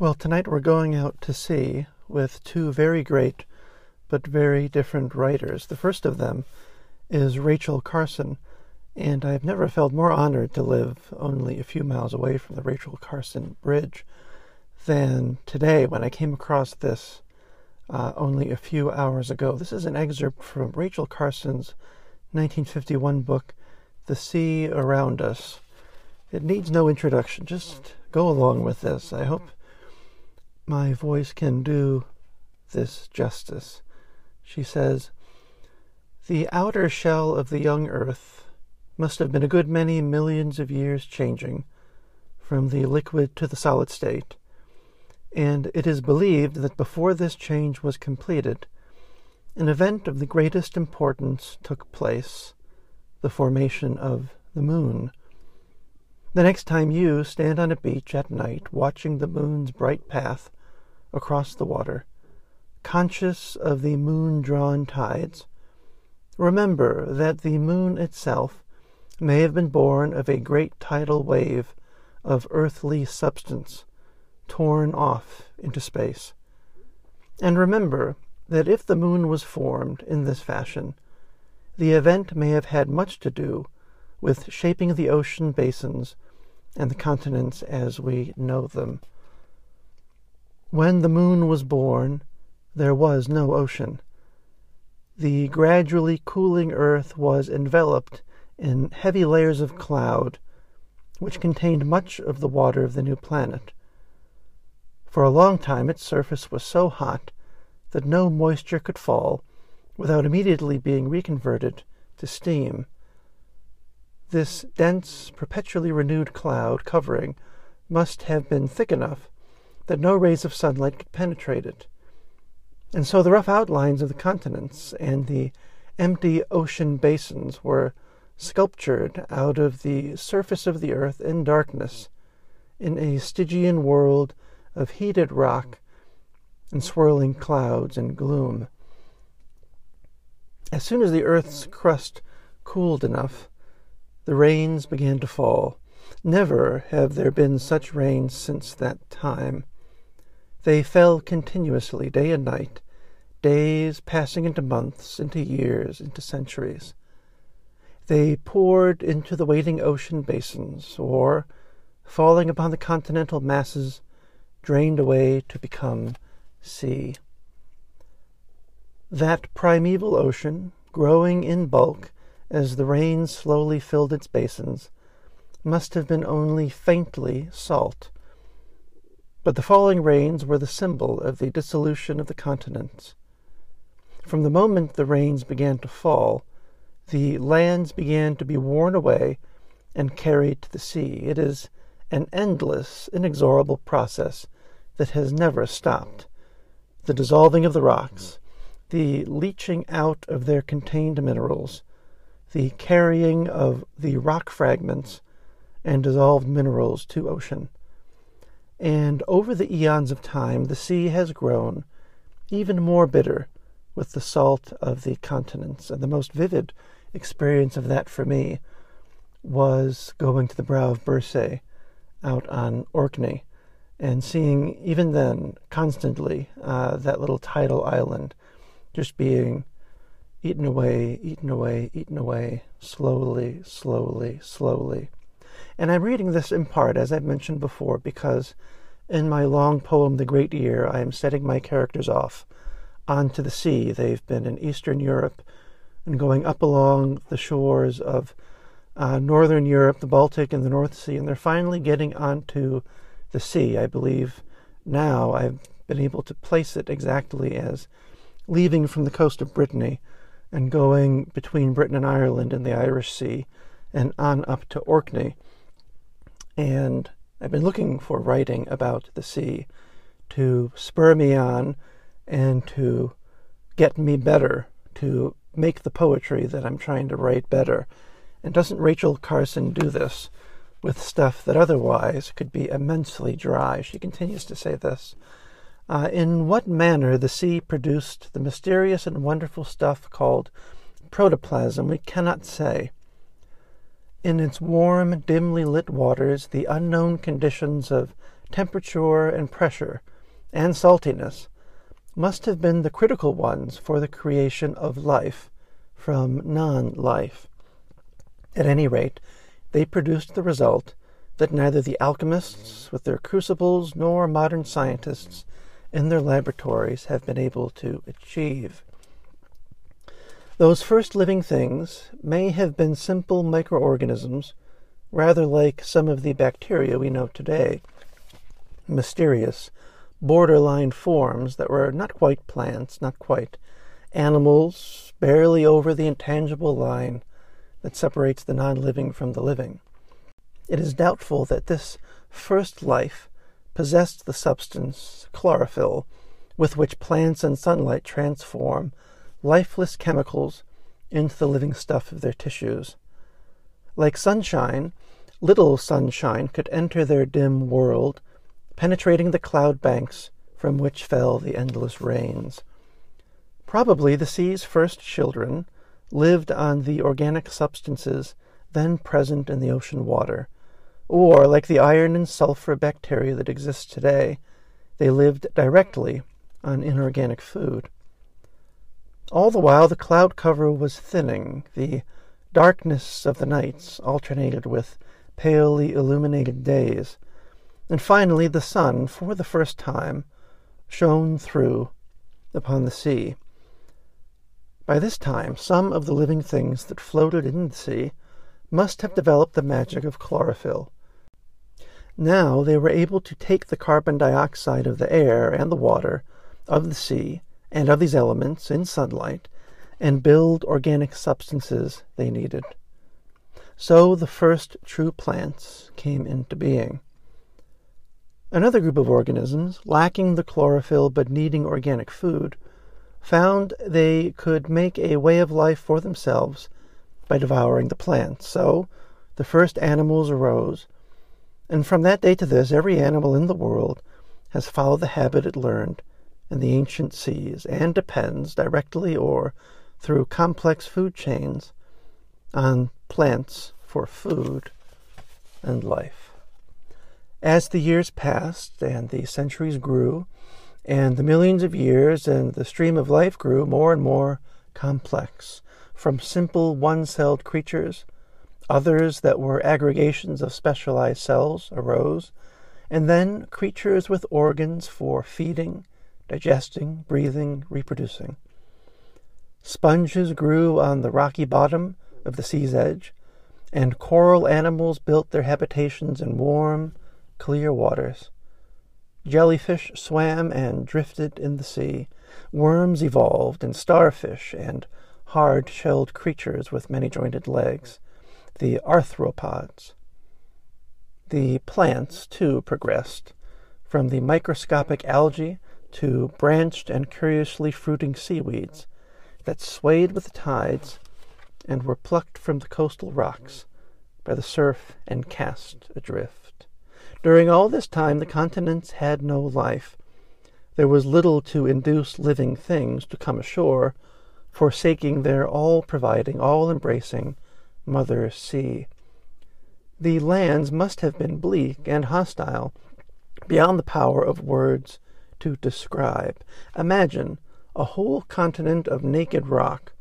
Well, tonight we're going out to sea with two very great but very different writers. The first of them is Rachel Carson, and I've never felt more honored to live only a few miles away from the Rachel Carson Bridge than today when I came across this uh, only a few hours ago. This is an excerpt from Rachel Carson's 1951 book, The Sea Around Us. It needs no introduction. Just go along with this. I hope my voice can do this justice. She says, The outer shell of the young earth must have been a good many millions of years changing from the liquid to the solid state, and it is believed that before this change was completed, an event of the greatest importance took place the formation of the moon. The next time you stand on a beach at night watching the moon's bright path across the water, conscious of the moon drawn tides, remember that the moon itself may have been born of a great tidal wave of earthly substance torn off into space. And remember that if the moon was formed in this fashion, the event may have had much to do with shaping the ocean basins and the continents as we know them. When the moon was born, there was no ocean. The gradually cooling earth was enveloped in heavy layers of cloud, which contained much of the water of the new planet. For a long time its surface was so hot that no moisture could fall without immediately being reconverted to steam. This dense, perpetually renewed cloud covering must have been thick enough that no rays of sunlight could penetrate it. And so the rough outlines of the continents and the empty ocean basins were sculptured out of the surface of the earth in darkness, in a Stygian world of heated rock and swirling clouds and gloom. As soon as the earth's crust cooled enough, the rains began to fall. Never have there been such rains since that time. They fell continuously, day and night, days passing into months, into years, into centuries. They poured into the waiting ocean basins, or, falling upon the continental masses, drained away to become sea. That primeval ocean, growing in bulk as the rain slowly filled its basins, must have been only faintly salt but the falling rains were the symbol of the dissolution of the continents. From the moment the rains began to fall, the lands began to be worn away and carried to the sea. It is an endless, inexorable process that has never stopped. The dissolving of the rocks, the leaching out of their contained minerals, the carrying of the rock fragments and dissolved minerals to ocean. And over the eons of time, the sea has grown even more bitter with the salt of the continents. And the most vivid experience of that for me was going to the Brough of Birsay out on Orkney and seeing, even then, constantly uh, that little tidal island just being eaten away, eaten away, eaten away, slowly, slowly, slowly. And I'm reading this in part, as I've mentioned before, because In my long poem, The Great Year, I am setting my characters off onto the sea. They've been in Eastern Europe and going up along the shores of uh, Northern Europe, the Baltic, and the North Sea, and they're finally getting onto the sea. I believe now I've been able to place it exactly as leaving from the coast of Brittany and going between Britain and Ireland in the Irish Sea and on up to Orkney. And I've been looking for writing about the sea to spur me on and to get me better, to make the poetry that I'm trying to write better. And doesn't Rachel Carson do this with stuff that otherwise could be immensely dry? She continues to say this. Uh, in what manner the sea produced the mysterious and wonderful stuff called protoplasm, we cannot say. In its warm, dimly lit waters, the unknown conditions of temperature and pressure and saltiness must have been the critical ones for the creation of life from non life. At any rate, they produced the result that neither the alchemists with their crucibles nor modern scientists in their laboratories have been able to achieve. Those first living things may have been simple microorganisms, rather like some of the bacteria we know today, mysterious, borderline forms that were not quite plants, not quite animals, barely over the intangible line that separates the non living from the living. It is doubtful that this first life possessed the substance, chlorophyll, with which plants and sunlight transform lifeless chemicals into the living stuff of their tissues. Like sunshine, little sunshine could enter their dim world, penetrating the cloud banks from which fell the endless rains. Probably the sea's first children lived on the organic substances then present in the ocean water, or, like the iron and sulfur bacteria that exist today, they lived directly on inorganic food. All the while, the cloud cover was thinning. The darkness of the nights alternated with palely illuminated days. And finally, the sun, for the first time, shone through upon the sea. By this time, some of the living things that floated in the sea must have developed the magic of chlorophyll. Now they were able to take the carbon dioxide of the air and the water, of the sea, and of these elements in sunlight, and build organic substances they needed. So the first true plants came into being. Another group of organisms, lacking the chlorophyll but needing organic food, found they could make a way of life for themselves by devouring the plants. So the first animals arose and from that day to this, every animal in the world has followed the habit it learned in the ancient seas and depends, directly or through complex food chains, on plants for food and life. As the years passed and the centuries grew, and the millions of years and the stream of life grew more and more complex, from simple one celled creatures Others that were aggregations of specialized cells arose, and then creatures with organs for feeding, digesting, breathing, reproducing. Sponges grew on the rocky bottom of the sea's edge, and coral animals built their habitations in warm, clear waters. Jellyfish swam and drifted in the sea. Worms evolved, and starfish, and hard shelled creatures with many jointed legs the arthropods. The plants, too, progressed from the microscopic algae to branched and curiously fruiting seaweeds that swayed with the tides and were plucked from the coastal rocks by the surf and cast adrift. During all this time, the continents had no life. There was little to induce living things to come ashore, forsaking their all providing, all embracing, Mother Sea. The lands must have been bleak and hostile, beyond the power of words to describe. Imagine a whole continent of naked rock,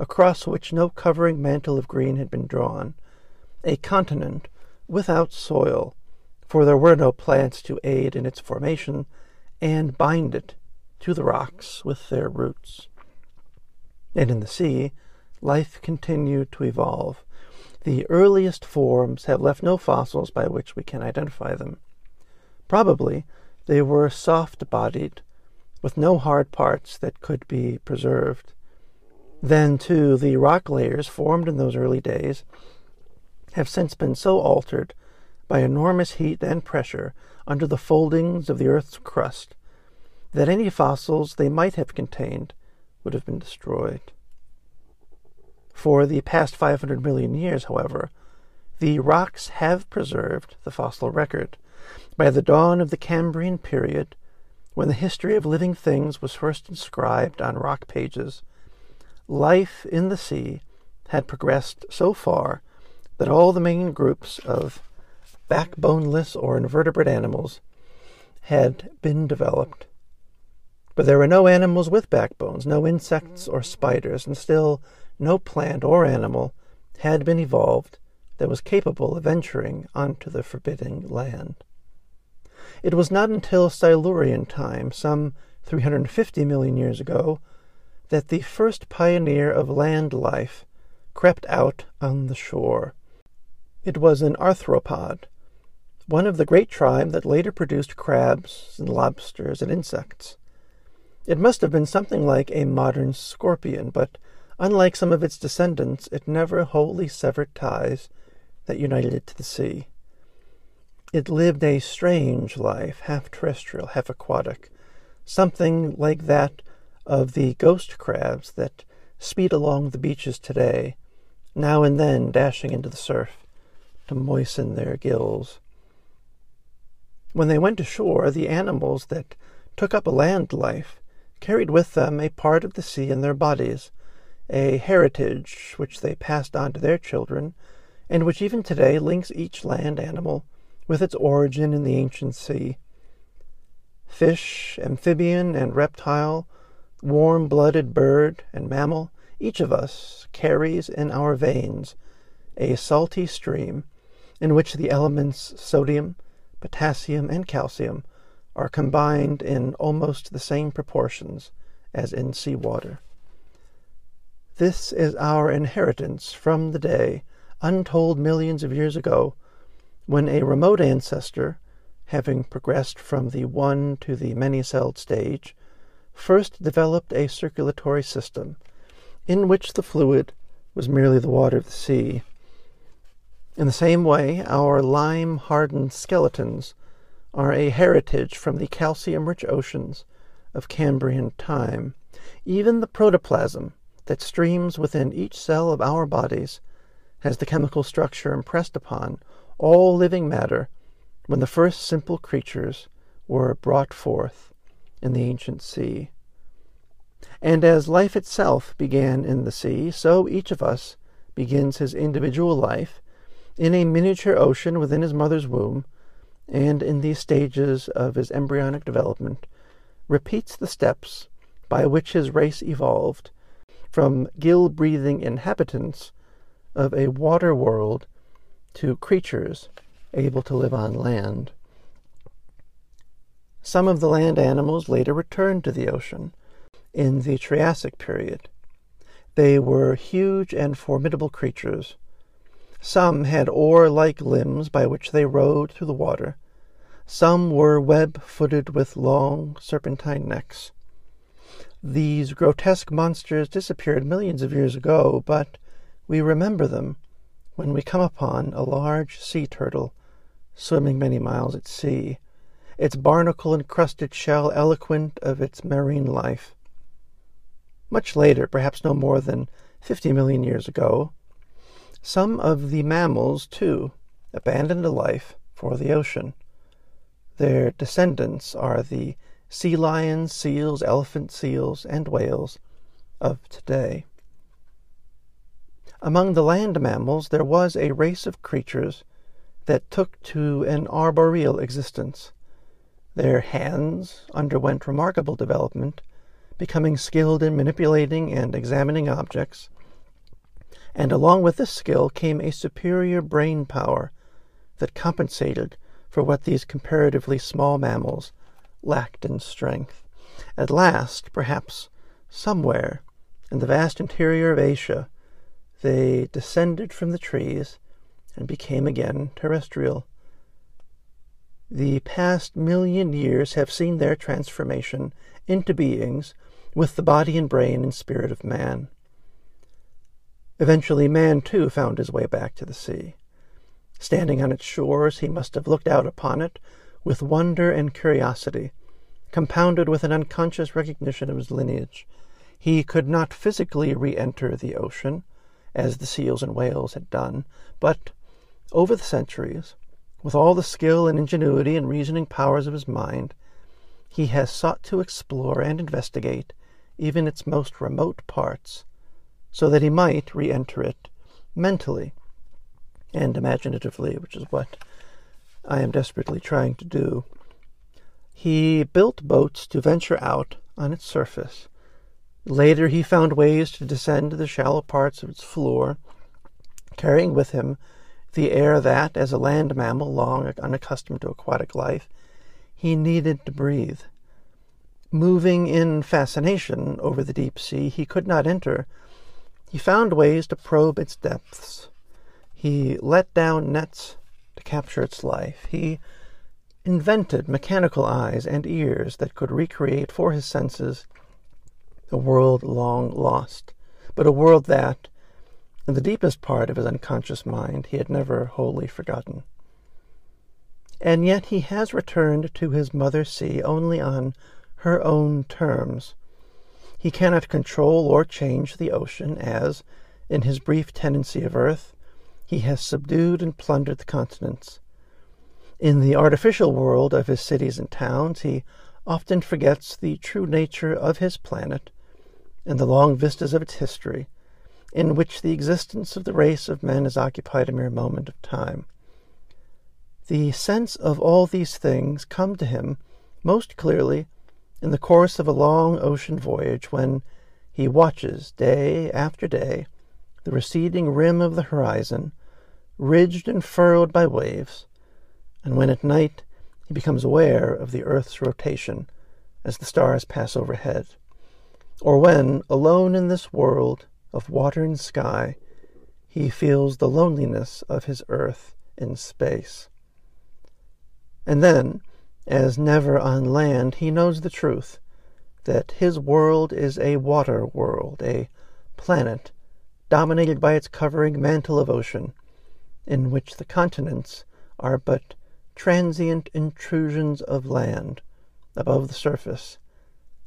across which no covering mantle of green had been drawn, a continent without soil, for there were no plants to aid in its formation and bind it to the rocks with their roots. And in the sea, life continued to evolve. The earliest forms have left no fossils by which we can identify them. Probably they were soft bodied, with no hard parts that could be preserved. Then, too, the rock layers formed in those early days have since been so altered by enormous heat and pressure under the foldings of the earth's crust that any fossils they might have contained would have been destroyed. For the past 500 million years, however, the rocks have preserved the fossil record. By the dawn of the Cambrian period, when the history of living things was first inscribed on rock pages, life in the sea had progressed so far that all the main groups of backboneless or invertebrate animals had been developed. But there were no animals with backbones, no insects or spiders, and still no plant or animal had been evolved that was capable of venturing onto the forbidden land. It was not until Silurian time, some 350 million years ago, that the first pioneer of land life crept out on the shore. It was an arthropod, one of the great tribe that later produced crabs and lobsters and insects. It must have been something like a modern scorpion, but unlike some of its descendants, it never wholly severed ties that united it to the sea. It lived a strange life, half terrestrial, half aquatic, something like that of the ghost crabs that speed along the beaches today, now and then dashing into the surf to moisten their gills. When they went ashore, the animals that took up a land life carried with them a part of the sea in their bodies, a heritage which they passed on to their children, and which even today links each land animal with its origin in the ancient sea. Fish, amphibian, and reptile warm blooded bird and mammal, each of us carries in our veins a salty stream in which the elements sodium, potassium, and calcium are combined in almost the same proportions as in sea water. This is our inheritance from the day, untold millions of years ago, when a remote ancestor, having progressed from the one to the many celled stage, first developed a circulatory system in which the fluid was merely the water of the sea. In the same way, our lime hardened skeletons are a heritage from the calcium rich oceans of Cambrian time. Even the protoplasm that streams within each cell of our bodies has the chemical structure impressed upon all living matter when the first simple creatures were brought forth in the ancient sea. And as life itself began in the sea, so each of us begins his individual life in a miniature ocean within his mother's womb, and in these stages of his embryonic development, repeats the steps by which his race evolved from gill breathing inhabitants of a water world to creatures able to live on land. Some of the land animals later returned to the ocean in the Triassic period. They were huge and formidable creatures. Some had oar like limbs by which they rode through the water. Some were web footed with long, serpentine necks. These grotesque monsters disappeared millions of years ago, but we remember them when we come upon a large sea turtle swimming many miles at sea its barnacle encrusted shell eloquent of its marine life. Much later, perhaps no more than fifty million years ago, some of the mammals, too, abandoned a life for the ocean. Their descendants are the sea lions, seals, elephant seals, and whales of today. Among the land mammals, there was a race of creatures that took to an arboreal existence. Their hands underwent remarkable development, becoming skilled in manipulating and examining objects, and along with this skill came a superior brain power that compensated for what these comparatively small mammals lacked in strength. At last, perhaps somewhere in the vast interior of Asia, they descended from the trees and became again terrestrial. The past million years have seen their transformation into beings with the body and brain and spirit of man. Eventually, man too found his way back to the sea. Standing on its shores, he must have looked out upon it with wonder and curiosity, compounded with an unconscious recognition of his lineage. He could not physically re enter the ocean, as the seals and whales had done, but over the centuries, with all the skill and ingenuity and reasoning powers of his mind, he has sought to explore and investigate even its most remote parts so that he might re enter it mentally and imaginatively, which is what I am desperately trying to do. He built boats to venture out on its surface. Later, he found ways to descend to the shallow parts of its floor, carrying with him the air that, as a land mammal long unaccustomed to aquatic life, he needed to breathe. Moving in fascination over the deep sea, he could not enter he found ways to probe its depths. He let down nets to capture its life. He invented mechanical eyes and ears that could recreate for his senses a world long lost, but a world that, in the deepest part of his unconscious mind, he had never wholly forgotten. And yet he has returned to his mother sea only on her own terms, he cannot control or change the ocean, as, in his brief tenancy of earth, he has subdued and plundered the continents. In the artificial world of his cities and towns, he often forgets the true nature of his planet and the long vistas of its history, in which the existence of the race of men has occupied a mere moment of time. The sense of all these things come to him most clearly in the course of a long ocean voyage when he watches day after day the receding rim of the horizon, ridged and furrowed by waves, and when at night he becomes aware of the earth's rotation as the stars pass overhead, or when, alone in this world of water and sky, he feels the loneliness of his earth in space. And then, as never on land, he knows the truth that his world is a water world, a planet dominated by its covering mantle of ocean, in which the continents are but transient intrusions of land above the surface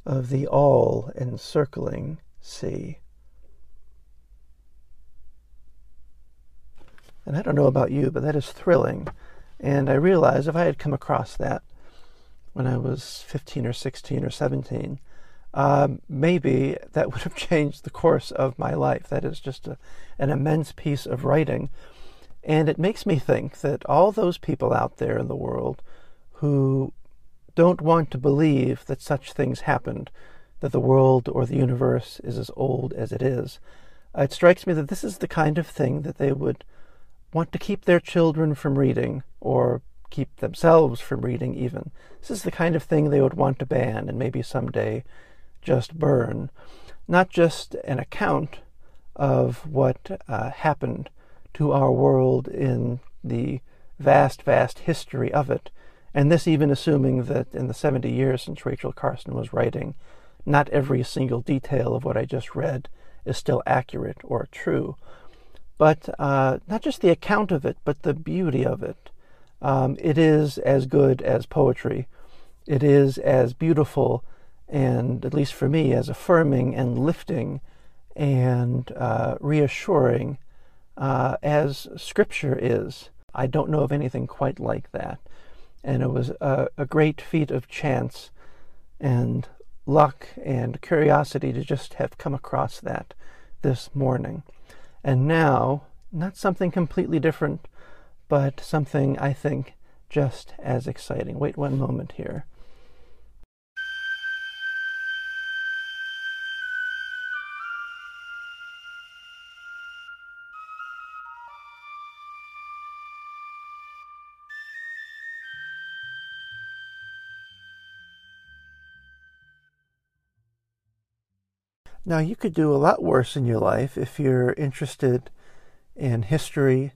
of the all encircling sea. And I don't know about you, but that is thrilling. And I realize if I had come across that when I was 15 or 16 or 17, um, maybe that would have changed the course of my life. That is just a, an immense piece of writing. And it makes me think that all those people out there in the world who don't want to believe that such things happened, that the world or the universe is as old as it is, uh, it strikes me that this is the kind of thing that they would want to keep their children from reading or keep themselves from reading, even. This is the kind of thing they would want to ban and maybe someday just burn. Not just an account of what uh, happened to our world in the vast, vast history of it, and this even assuming that in the 70 years since Rachel Carson was writing, not every single detail of what I just read is still accurate or true. But uh, not just the account of it, but the beauty of it, um, it is as good as poetry. It is as beautiful and, at least for me, as affirming and lifting and uh, reassuring uh, as Scripture is. I don't know of anything quite like that. And it was a, a great feat of chance and luck and curiosity to just have come across that this morning. And now, not something completely different, but something I think just as exciting. Wait one moment here. Now, you could do a lot worse in your life if you're interested in history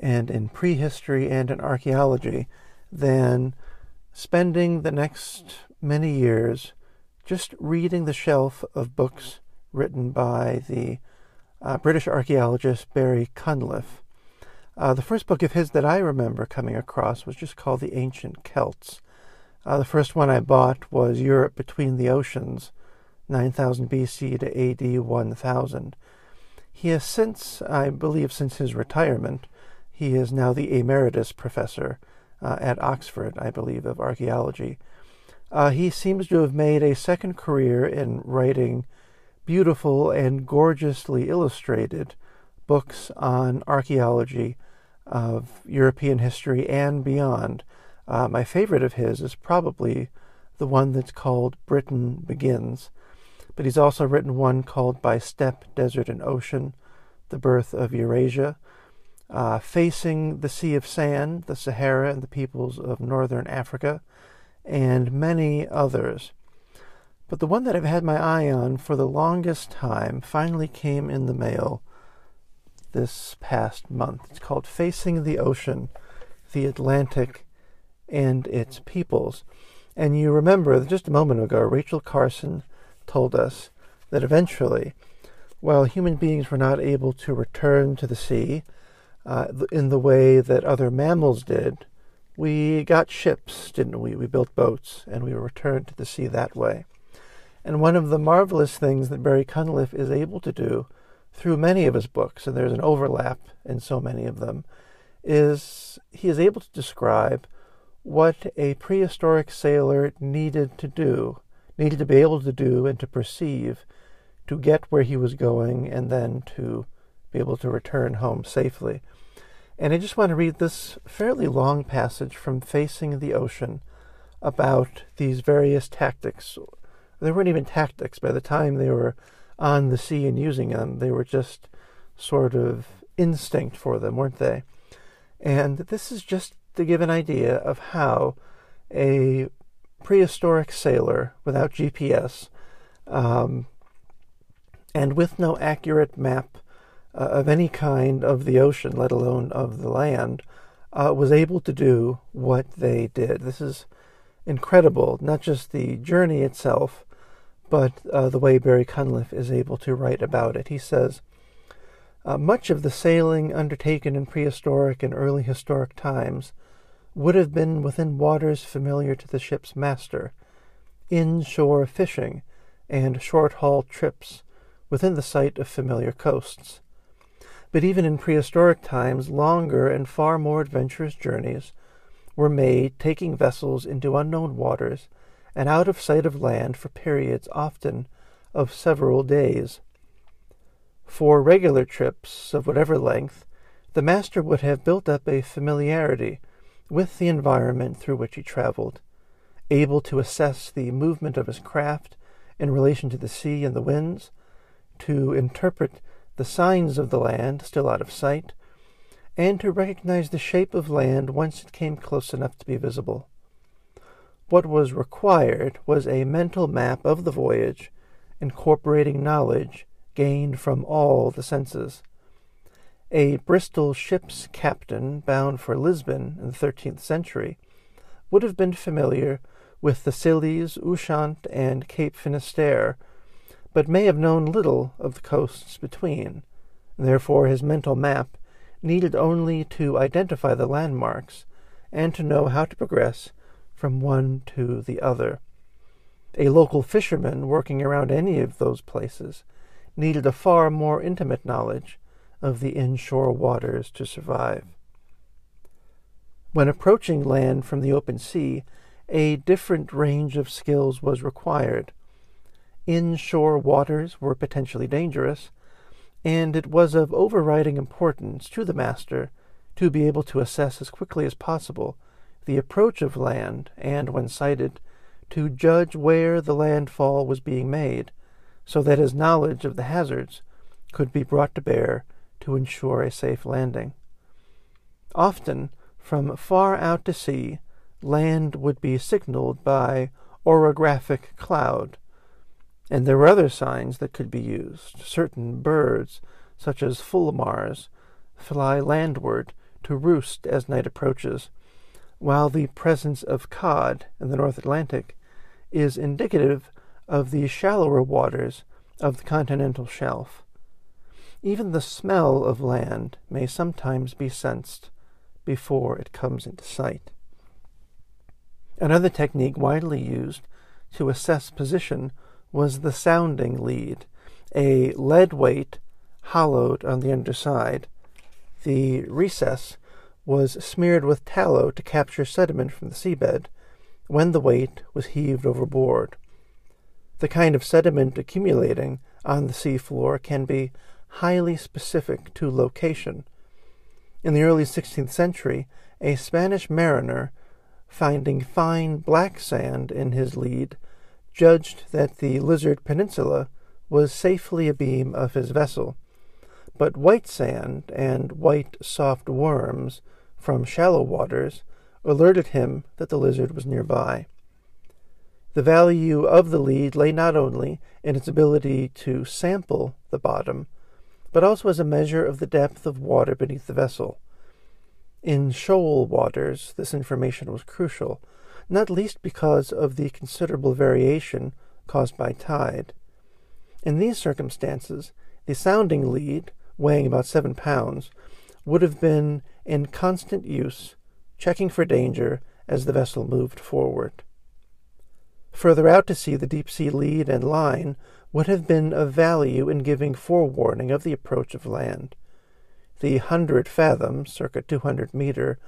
and in prehistory and in archaeology than spending the next many years just reading the shelf of books written by the uh, British archaeologist Barry Cunliffe. Uh, the first book of his that I remember coming across was just called The Ancient Celts. Uh, the first one I bought was Europe Between the Oceans, 9000 BC to AD 1000. He has since, I believe, since his retirement, he is now the emeritus professor uh, at Oxford, I believe, of archaeology. Uh, he seems to have made a second career in writing beautiful and gorgeously illustrated books on archaeology of European history and beyond. Uh, my favorite of his is probably the one that's called Britain Begins, but he's also written one called By Steppe, Desert, and Ocean The Birth of Eurasia, uh, Facing the Sea of Sand, the Sahara, and the Peoples of Northern Africa, and many others. But the one that I've had my eye on for the longest time finally came in the mail this past month. It's called Facing the Ocean, the Atlantic, and its Peoples. And you remember just a moment ago, Rachel Carson told us that eventually, while human beings were not able to return to the sea uh, in the way that other mammals did, we got ships, didn't we? We built boats and we returned to the sea that way. And one of the marvelous things that Barry Cunliffe is able to do through many of his books, and there's an overlap in so many of them, is he is able to describe what a prehistoric sailor needed to do, needed to be able to do and to perceive to get where he was going and then to be able to return home safely. And I just want to read this fairly long passage from Facing the Ocean about these various tactics they weren't even tactics. By the time they were on the sea and using them, they were just sort of instinct for them, weren't they? And this is just to give an idea of how a prehistoric sailor without GPS um, and with no accurate map uh, of any kind of the ocean, let alone of the land, uh, was able to do what they did. This is incredible, not just the journey itself, but uh, the way Barry Cunliffe is able to write about it. He says, uh, Much of the sailing undertaken in prehistoric and early historic times would have been within waters familiar to the ship's master, inshore fishing, and short haul trips within the sight of familiar coasts. But even in prehistoric times, longer and far more adventurous journeys were made, taking vessels into unknown waters and out of sight of land for periods often of several days. For regular trips of whatever length, the master would have built up a familiarity with the environment through which he traveled, able to assess the movement of his craft in relation to the sea and the winds, to interpret the signs of the land still out of sight, and to recognize the shape of land once it came close enough to be visible. What was required was a mental map of the voyage, incorporating knowledge gained from all the senses. A Bristol ship's captain bound for Lisbon in the thirteenth century would have been familiar with the Scillies, Ushant, and Cape Finisterre, but may have known little of the coasts between. Therefore, his mental map needed only to identify the landmarks and to know how to progress from one to the other. A local fisherman working around any of those places needed a far more intimate knowledge of the inshore waters to survive. When approaching land from the open sea, a different range of skills was required. Inshore waters were potentially dangerous, and it was of overriding importance to the master to be able to assess as quickly as possible the approach of land, and, when sighted, to judge where the landfall was being made, so that his knowledge of the hazards could be brought to bear to ensure a safe landing. Often, from far out to sea, land would be signaled by orographic cloud. And there were other signs that could be used. Certain birds, such as fulmars, fly landward to roost as night approaches, while the presence of cod in the North Atlantic is indicative of the shallower waters of the continental shelf. Even the smell of land may sometimes be sensed before it comes into sight. Another technique widely used to assess position was the sounding lead, a lead weight hollowed on the underside. The recess was smeared with tallow to capture sediment from the seabed when the weight was heaved overboard. The kind of sediment accumulating on the seafloor can be highly specific to location. In the early 16th century, a Spanish mariner, finding fine black sand in his lead, judged that the Lizard Peninsula was safely abeam of his vessel, but white sand and white soft worms from shallow waters alerted him that the lizard was nearby. The value of the lead lay not only in its ability to sample the bottom, but also as a measure of the depth of water beneath the vessel. In shoal waters, this information was crucial, not least because of the considerable variation caused by tide. In these circumstances, the sounding lead, weighing about seven pounds, would have been in constant use, checking for danger as the vessel moved forward. Further out to sea, the deep sea lead and line would have been of value in giving forewarning of the approach of land. The hundred fathom, circa 200 meter,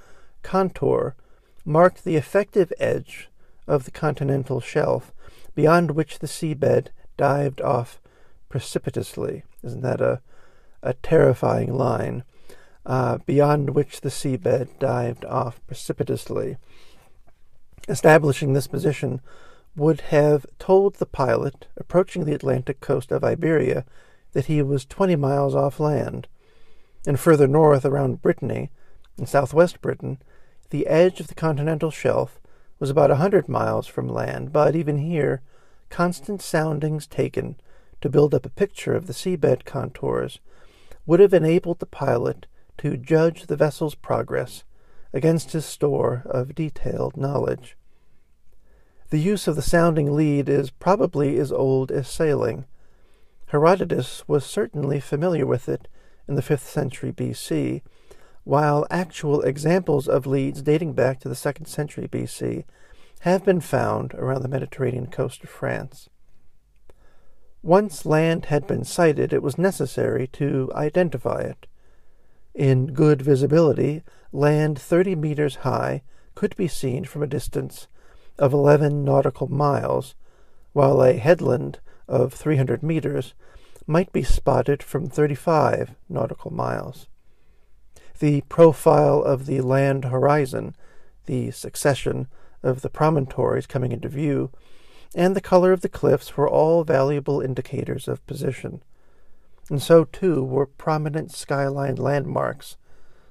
contour marked the effective edge of the continental shelf, beyond which the seabed dived off precipitously. Isn't that a, a terrifying line? Uh, beyond which the seabed dived off precipitously. Establishing this position would have told the pilot approaching the Atlantic coast of Iberia that he was 20 miles off land. And further north around Brittany, in southwest Britain, the edge of the continental shelf was about a hundred miles from land, but even here, constant soundings taken to build up a picture of the seabed contours would have enabled the pilot to judge the vessel's progress against his store of detailed knowledge. The use of the sounding lead is probably as old as sailing. Herodotus was certainly familiar with it in the 5th century BC, while actual examples of leads dating back to the 2nd century BC have been found around the Mediterranean coast of France. Once land had been sighted, it was necessary to identify it. In good visibility, land 30 meters high could be seen from a distance of 11 nautical miles, while a headland of 300 meters might be spotted from 35 nautical miles the profile of the land horizon, the succession of the promontories coming into view, and the color of the cliffs were all valuable indicators of position. And so, too, were prominent skyline landmarks,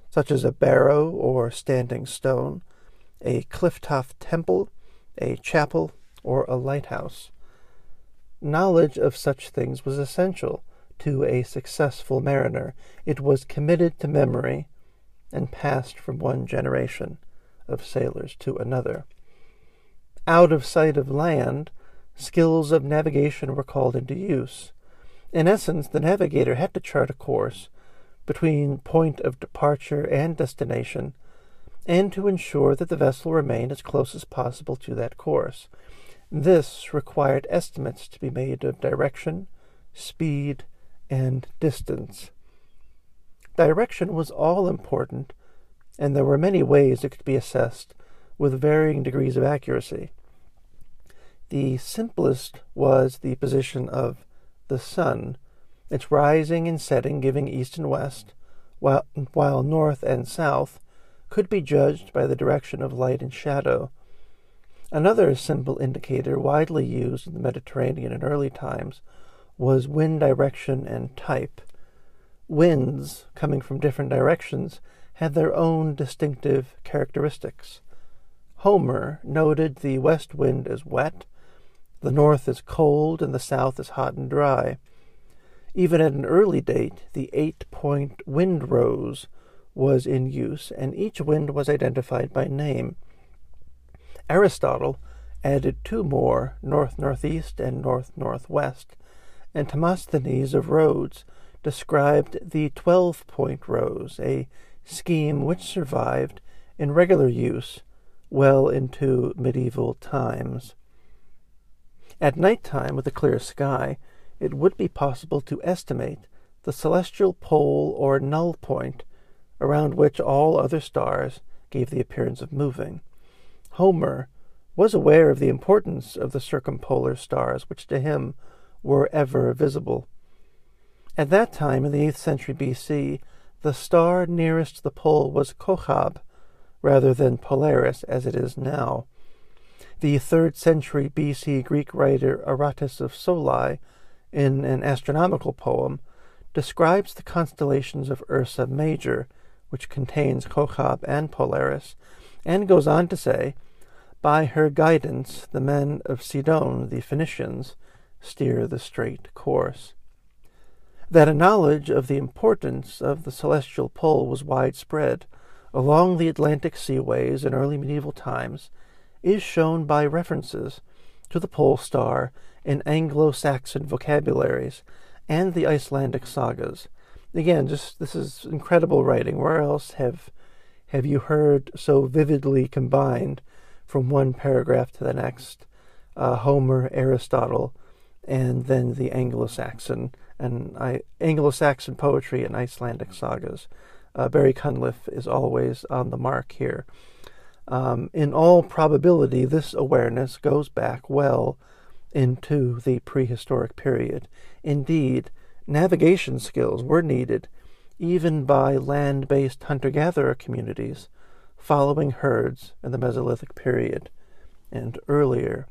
such as a barrow or standing stone, a cliff-top temple, a chapel, or a lighthouse. Knowledge of such things was essential to a successful mariner. It was committed to memory and passed from one generation of sailors to another. Out of sight of land, skills of navigation were called into use. In essence, the navigator had to chart a course between point of departure and destination, and to ensure that the vessel remained as close as possible to that course. This required estimates to be made of direction, speed, and distance. Direction was all important, and there were many ways it could be assessed with varying degrees of accuracy. The simplest was the position of the sun, its rising and setting giving east and west, while, while north and south could be judged by the direction of light and shadow. Another simple indicator widely used in the Mediterranean in early times was wind direction and type winds coming from different directions had their own distinctive characteristics. Homer noted the west wind as wet, The north is cold and the south is hot and dry. Even at an early date, the eight point wind rose was in use, and each wind was identified by name. Aristotle added two more, north northeast and north northwest, and Timosthenes of Rhodes described the twelve point rose, a scheme which survived in regular use well into medieval times. At night time, with a clear sky, it would be possible to estimate the celestial pole or null point around which all other stars gave the appearance of moving. Homer was aware of the importance of the circumpolar stars, which to him were ever visible. At that time, in the 8th century BC, the star nearest the pole was Kochab, rather than Polaris as it is now. The 3rd century BC Greek writer Aratus of Soli, in an astronomical poem, describes the constellations of Ursa Major, which contains Kochab and Polaris, and goes on to say, By her guidance, the men of Sidon, the Phoenicians, steer the straight course. That a knowledge of the importance of the celestial pole was widespread along the Atlantic seaways in early medieval times is shown by references to the pole star in Anglo Saxon vocabularies and the Icelandic sagas. Again, just this is incredible writing. Where else have have you heard so vividly combined from one paragraph to the next uh, Homer, Aristotle, and then the Anglo-Saxon and I, Anglo-Saxon poetry and Icelandic sagas? uh, Barry Cunliffe is always on the mark here. Um, in all probability, this awareness goes back well into the prehistoric period. Indeed, navigation skills were needed even by land based hunter gatherer communities following herds in the Mesolithic period and earlier.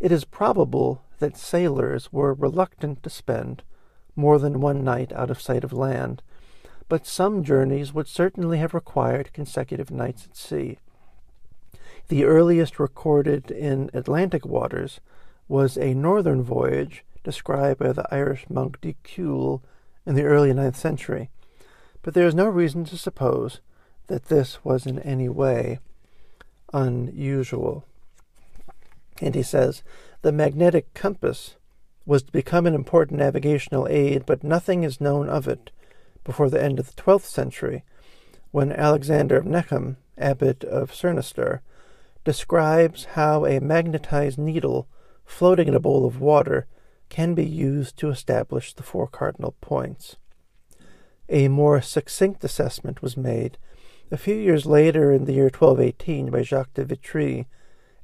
It is probable that sailors were reluctant to spend more than one night out of sight of land but some journeys would certainly have required consecutive nights at sea. The earliest recorded in Atlantic waters was a northern voyage described by the Irish monk de Cuel in the early ninth century, but there is no reason to suppose that this was in any way unusual. And he says the magnetic compass was to become an important navigational aid, but nothing is known of it before the end of the twelfth century, when Alexander of Neckham, abbot of Cirencester, describes how a magnetized needle floating in a bowl of water can be used to establish the four cardinal points. A more succinct assessment was made a few years later in the year 1218 by Jacques de Vitry,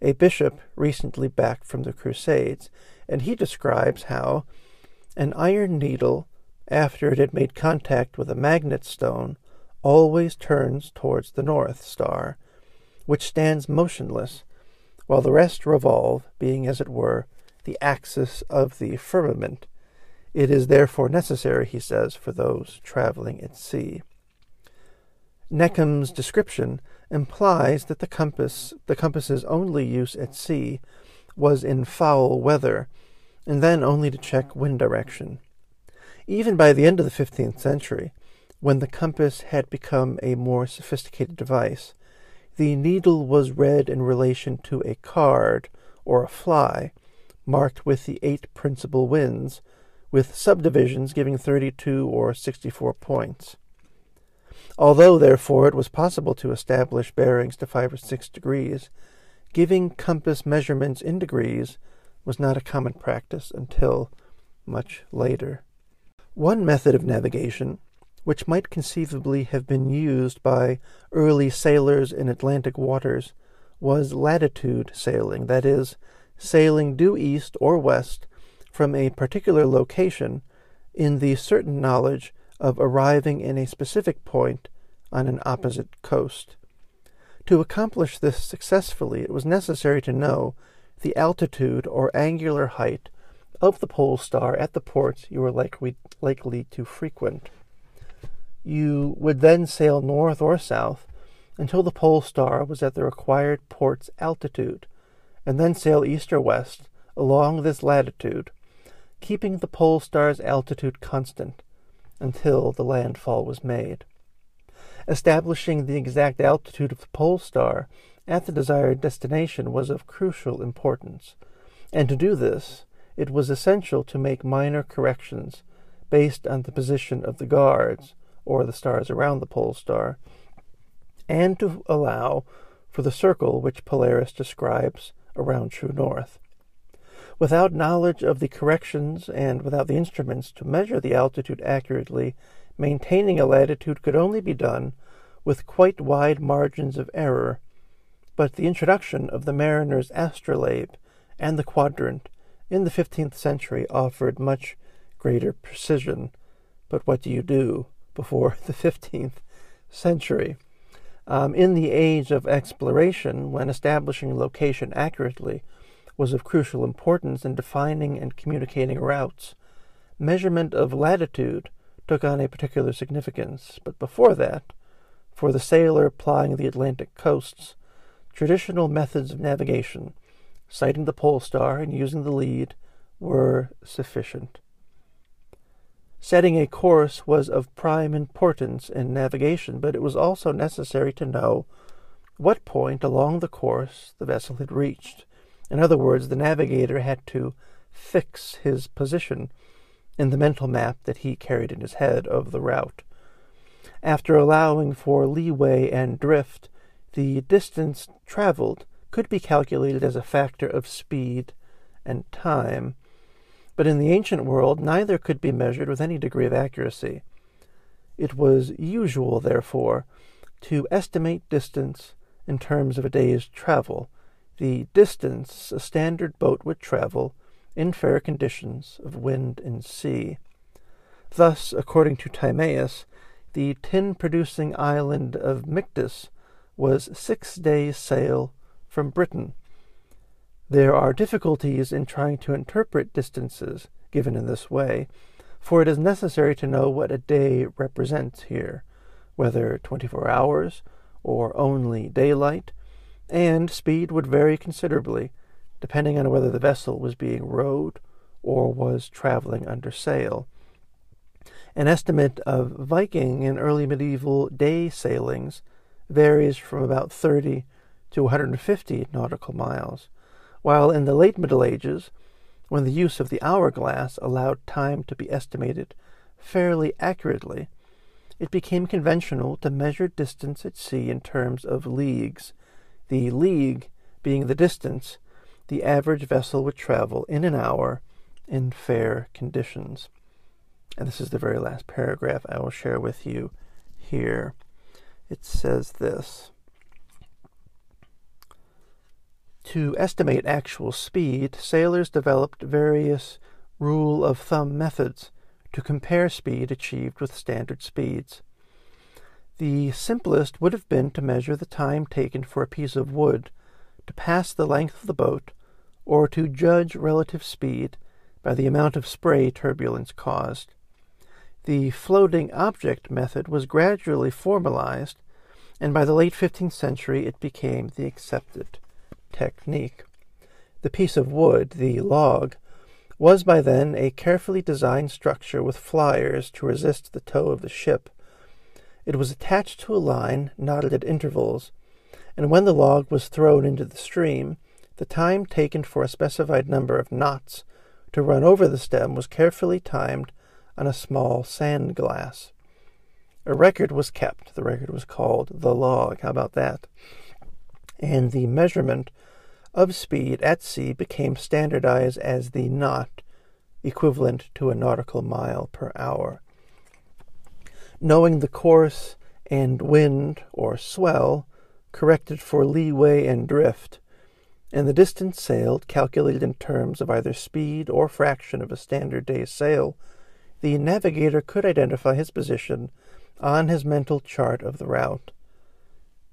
a bishop recently back from the Crusades, and he describes how an iron needle after it had made contact with a magnet stone, always turns towards the North Star, which stands motionless, while the rest revolve, being, as it were, the axis of the firmament. It is therefore necessary, he says, for those traveling at sea. Neckham's description implies that the compass, the compass's only use at sea, was in foul weather, and then only to check wind direction. Even by the end of the 15th century, when the compass had become a more sophisticated device, the needle was read in relation to a card or a fly, marked with the eight principal winds, with subdivisions giving 32 or 64 points. Although, therefore, it was possible to establish bearings to five or six degrees, giving compass measurements in degrees was not a common practice until much later. One method of navigation, which might conceivably have been used by early sailors in Atlantic waters, was latitude sailing, that is, sailing due east or west from a particular location in the certain knowledge of arriving in a specific point on an opposite coast. To accomplish this successfully, it was necessary to know the altitude or angular height of the pole star at the ports you were likely, likely to frequent. You would then sail north or south until the pole star was at the required port's altitude, and then sail east or west along this latitude, keeping the pole star's altitude constant until the landfall was made. Establishing the exact altitude of the pole star at the desired destination was of crucial importance, and to do this, it was essential to make minor corrections based on the position of the guards, or the stars around the pole star, and to allow for the circle which Polaris describes around true north. Without knowledge of the corrections and without the instruments to measure the altitude accurately, maintaining a latitude could only be done with quite wide margins of error. But the introduction of the mariner's astrolabe and the quadrant in the fifteenth century offered much greater precision. But what do you do before the fifteenth century? Um, in the age of exploration, when establishing location accurately was of crucial importance in defining and communicating routes. Measurement of latitude took on a particular significance, but before that, for the sailor plying the Atlantic coasts, traditional methods of navigation, sighting the pole star and using the lead, were sufficient. Setting a course was of prime importance in navigation, but it was also necessary to know what point along the course the vessel had reached. In other words, the navigator had to fix his position in the mental map that he carried in his head of the route. After allowing for leeway and drift, the distance traveled could be calculated as a factor of speed and time, but in the ancient world neither could be measured with any degree of accuracy. It was usual, therefore, to estimate distance in terms of a day's travel, the distance a standard boat would travel in fair conditions of wind and sea. Thus, according to Timaeus, the tin producing island of Mictis was six days' sail from Britain. There are difficulties in trying to interpret distances given in this way, for it is necessary to know what a day represents here, whether twenty four hours or only daylight, and speed would vary considerably, depending on whether the vessel was being rowed or was traveling under sail. An estimate of Viking and early medieval day sailings varies from about 30 to 150 nautical miles, while in the late Middle Ages, when the use of the hourglass allowed time to be estimated fairly accurately, it became conventional to measure distance at sea in terms of leagues the league being the distance the average vessel would travel in an hour in fair conditions. And this is the very last paragraph I will share with you here. It says this To estimate actual speed, sailors developed various rule of thumb methods to compare speed achieved with standard speeds. The simplest would have been to measure the time taken for a piece of wood to pass the length of the boat, or to judge relative speed by the amount of spray turbulence caused. The floating object method was gradually formalized, and by the late 15th century it became the accepted technique. The piece of wood, the log, was by then a carefully designed structure with flyers to resist the tow of the ship it was attached to a line knotted at intervals, and when the log was thrown into the stream, the time taken for a specified number of knots to run over the stem was carefully timed on a small sand glass. A record was kept. The record was called the log. How about that? And the measurement of speed at sea became standardized as the knot, equivalent to a nautical mile per hour knowing the course and wind or swell corrected for leeway and drift, and the distance sailed calculated in terms of either speed or fraction of a standard day's sail, the navigator could identify his position on his mental chart of the route.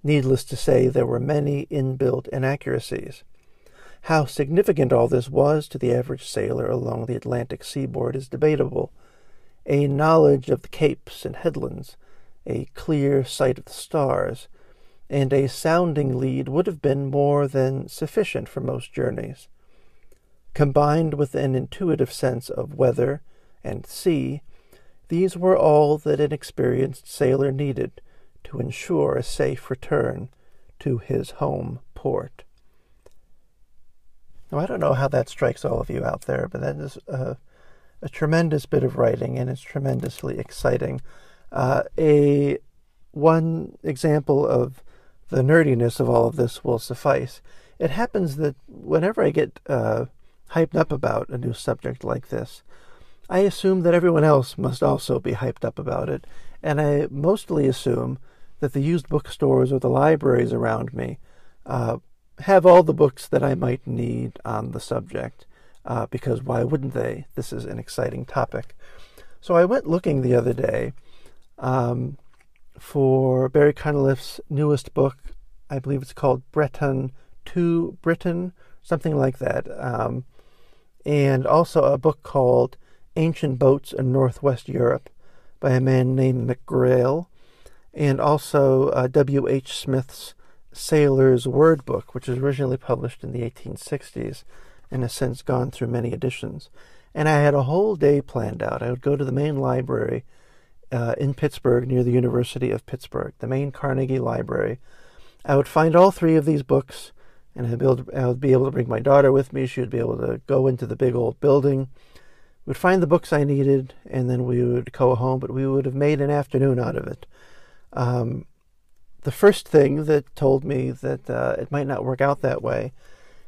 Needless to say, there were many inbuilt inaccuracies. How significant all this was to the average sailor along the Atlantic seaboard is debatable a knowledge of the capes and headlands, a clear sight of the stars, and a sounding lead would have been more than sufficient for most journeys. Combined with an intuitive sense of weather and sea, these were all that an experienced sailor needed to ensure a safe return to his home port. Now, I don't know how that strikes all of you out there, but that is a, a tremendous bit of writing, and it's tremendously exciting. Uh, a one example of the nerdiness of all of this will suffice. It happens that whenever I get uh, hyped up about a new subject like this, I assume that everyone else must also be hyped up about it, and I mostly assume that the used bookstores or the libraries around me uh, have all the books that I might need on the subject, uh, because why wouldn't they? This is an exciting topic. So I went looking the other day um, for Barry Cunliffe's newest book. I believe it's called Breton to Britain, something like that. Um, and also a book called Ancient Boats in Northwest Europe by a man named McGrail, and also uh, W.H. Smyth's Sailor's Word Book, which was originally published in the 1860s and has since gone through many editions. And I had a whole day planned out. I would go to the main library uh, in Pittsburgh near the University of Pittsburgh, the main Carnegie Library. I would find all three of these books, and I'd be able to, I would be able to bring my daughter with me. She would be able to go into the big old building We'd find the books I needed, and then we would go home, but we would have made an afternoon out of it. Um, the first thing that told me that uh, it might not work out that way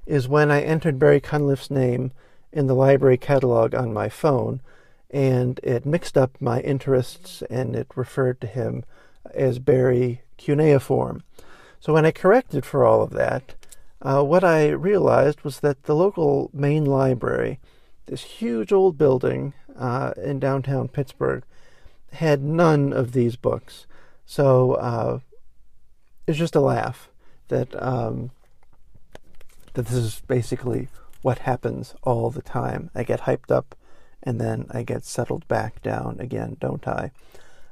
is when I entered Barry Cunliffe's name in the library catalog on my phone, and it mixed up my interests and it referred to him as Barry cuneiform. So when I corrected for all of that, uh, what I realized was that the local main library this huge old building uh, in downtown Pittsburgh had none of these books. So uh, it's just a laugh that um, that this is basically what happens all the time. I get hyped up and then I get settled back down again, don't I?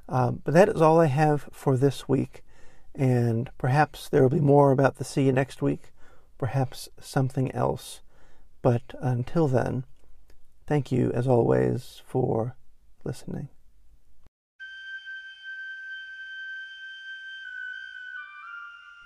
Um, but that is all I have for this week, and perhaps there will be more about the sea next week, perhaps something else. But until then, Thank you, as always, for listening.